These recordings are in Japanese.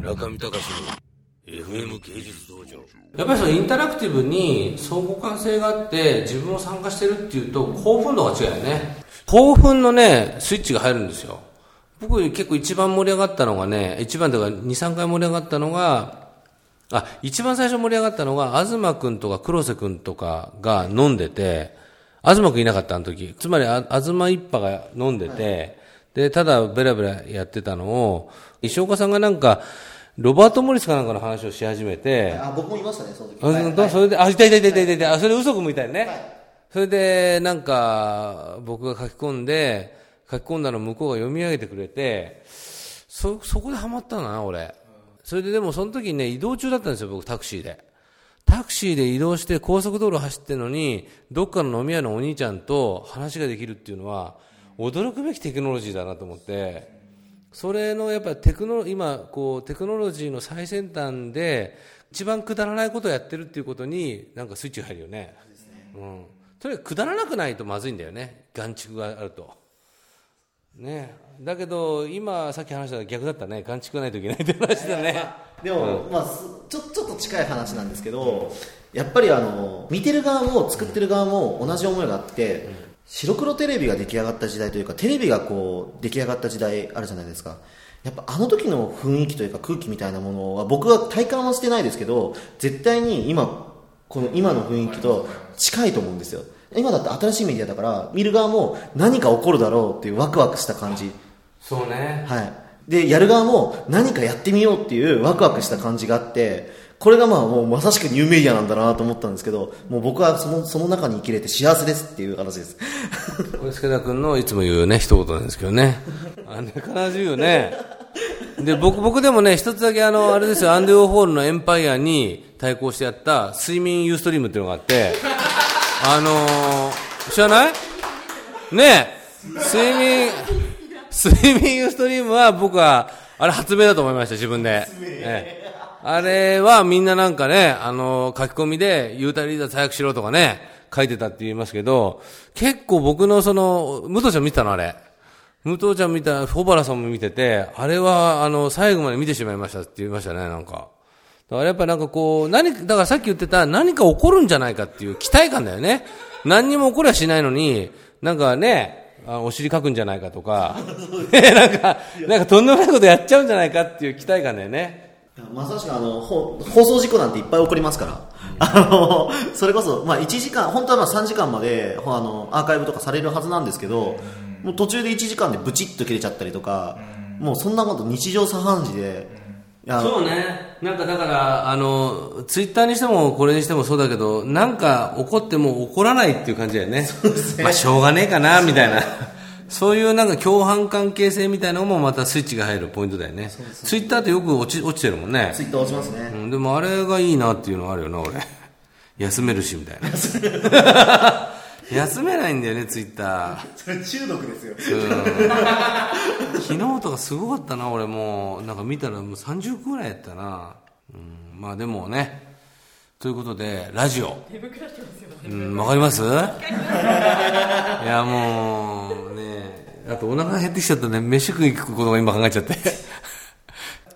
中見隆の FM 芸術道場。やっぱりそのインタラクティブに相互関性があって自分を参加してるっていうと興奮度が違うよね。興奮のねスイッチが入るんですよ。僕結構一番盛り上がったのがね一番とか23回盛り上がったのがあ一番最初盛り上がったのが東君とか黒瀬君とかが飲んでて東君いなかったあの時。つまりあ東一派が飲んでて、でただベラベラやってたのを石岡さんがなんかロバート・モリスかなんかの話をし始めて、あ僕もいましたねその時あはいはいそれで、あ、いたいたいたいたいたいた、あそれ嘘くんみたいね。はいそれで、なんか、僕が書き込んで、書き込んだの向こうが読み上げてくれて、そ、そこでハマったんだな、俺。それででもその時にね、移動中だったんですよ、僕タクシーで。タクシーで移動して高速道路走ってるのに、どっかの飲み屋のお兄ちゃんと話ができるっていうのは、驚くべきテクノロジーだなと思って、それのやっぱりテクノ今こうテクノロジーの最先端で一番くだらないことをやってるっていうことになんかスイッチが入るよね。うん。とにかくくだらなくないとまずいんだよね。眼蓄があると。ね。だけど今さっき話した逆だったね。眼蓄がないといけないって話だね。でも、まあすちょちょっと近い話なんですけど、やっぱりあの見てる側も作ってる側も同じ思いがあって、白黒テレビが出来上がった時代というかテレビがこう出来上がった時代あるじゃないですかやっぱあの時の雰囲気というか空気みたいなものは僕は体感はしてないですけど絶対に今この今の雰囲気と近いと思うんですよ今だって新しいメディアだから見る側も何か起こるだろうっていうワクワクした感じそうね。はい。で、やる側も何かやってみようっていうワクワクした感じがあって、これがまあもうまさしくニューメディアなんだなと思ったんですけど、もう僕はその、その中に生きれて幸せですっていう話です。これ助田君のいつも言うね、一言なんですけどね。あね、必ず言うよね。で、僕、僕でもね、一つだけあの、あれですよ、アンデ・オホールのエンパイアに対抗してやった睡眠ユーストリームっていうのがあって、あのー、知らない？ね、睡眠、睡眠ユーストリームは僕は、あれ発明だと思いました、自分で。ええあれはみんななんかね、あの、書き込みで、ユータリーダー早くしろとかね、書いてたって言いますけど、結構僕のその、武藤ちゃん見てたのあれ。武藤ちゃん見た、小原さんも見てて、あれは、あの、最後まで見てしまいましたって言いましたね、なんか。だからやっぱなんかこう、何、だからさっき言ってた何か起こるんじゃないかっていう期待感だよね。何にも起こりゃしないのに、なんかね、あお尻かくんじゃないかとか、ねなんか、なんかとんでもないことやっちゃうんじゃないかっていう期待感だよね。まさしくあの、ほ放送事故なんていっぱい起こりますから。あの、それこそ、まあ1時間、本当はまあ3時間まで、ほあの、アーカイブとかされるはずなんですけど、もう途中で1時間でブチッと切れちゃったりとか、もうそんなこと日常茶飯事で、そうね。なんかだから、あの、ツイッターにしてもこれにしてもそうだけど、なんか怒っても怒らないっていう感じだよね。まあしょうがねえかな、みたいな。そういうなんか共犯関係性みたいなのもまたスイッチが入るポイントだよね。ツイッターってよく落ち落ちてるもんねツ。イッター落ちますね。うん、でもあれがいいなっていうのはあるよな、俺。休めるし、みたいな。休めないんだよね、ツイッター。それ中毒ですよ。昨日とかすごかったな俺もう。なんか見たらもう30分ぐらいやったな、うん、まあでもね。ということでラジオ。うん。わかります？いやもうね。あとお腹減ってきちゃったね飯食い行くことが今考えちゃって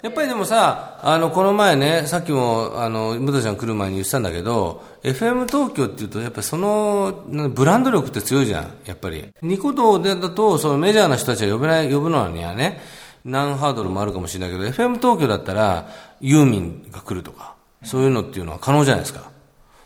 やっぱりでもさ、あの、この前ね、さっきも、あの、武藤ちゃん来る前に言ってたんだけど、FM 東京っていうと、やっぱりその、なブランド力って強いじゃん、やっぱり。ニコ動でだと、そのメジャーな人たちは呼べない、呼ぶのにはね、何ハードルもあるかもしれないけど、FM 東京だったら、ユーミンが来るとか、そういうのっていうのは可能じゃないですか。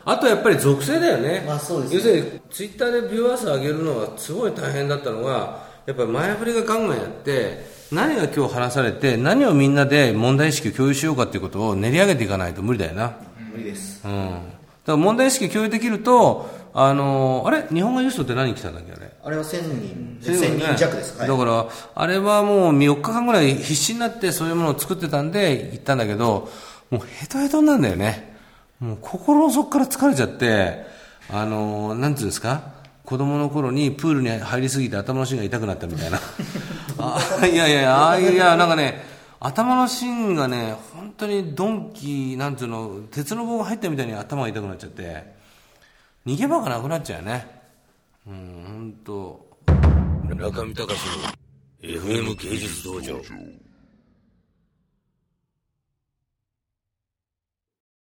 あとやっぱり属性だよね。まあそうですね要するに、ツイッターでビューアー数上げるのはすごい大変だったのが、やっぱり前振りがガンガンやって、何が今日話されて、何をみんなで問題意識を共有しようかっていうことを練り上げていかないと無理だよな。無理です。うん。だから問題意識共有できると、あのあれ？日本語ユーストって何来たんだっけあれ？あれは1000人、そういう1000のね人弱です。はいだから、あれはもう4日間ぐらい必死になってそういうものを作ってたんで行ったんだけど、もうヘトヘトになんだよね。もう心の底から疲れちゃって、あの、なんていうんですか？子供の頃にプールに入りすぎて頭の芯が痛くなったみたいな。あいやいやいや、ああいや、なんかね、頭の芯がね、本当にドンキ、なんていうの、鉄の棒が入ったみたいに頭が痛くなっちゃって、逃げ場がなくなっちゃうよね。うん、本当。中見隆の FM 芸術道場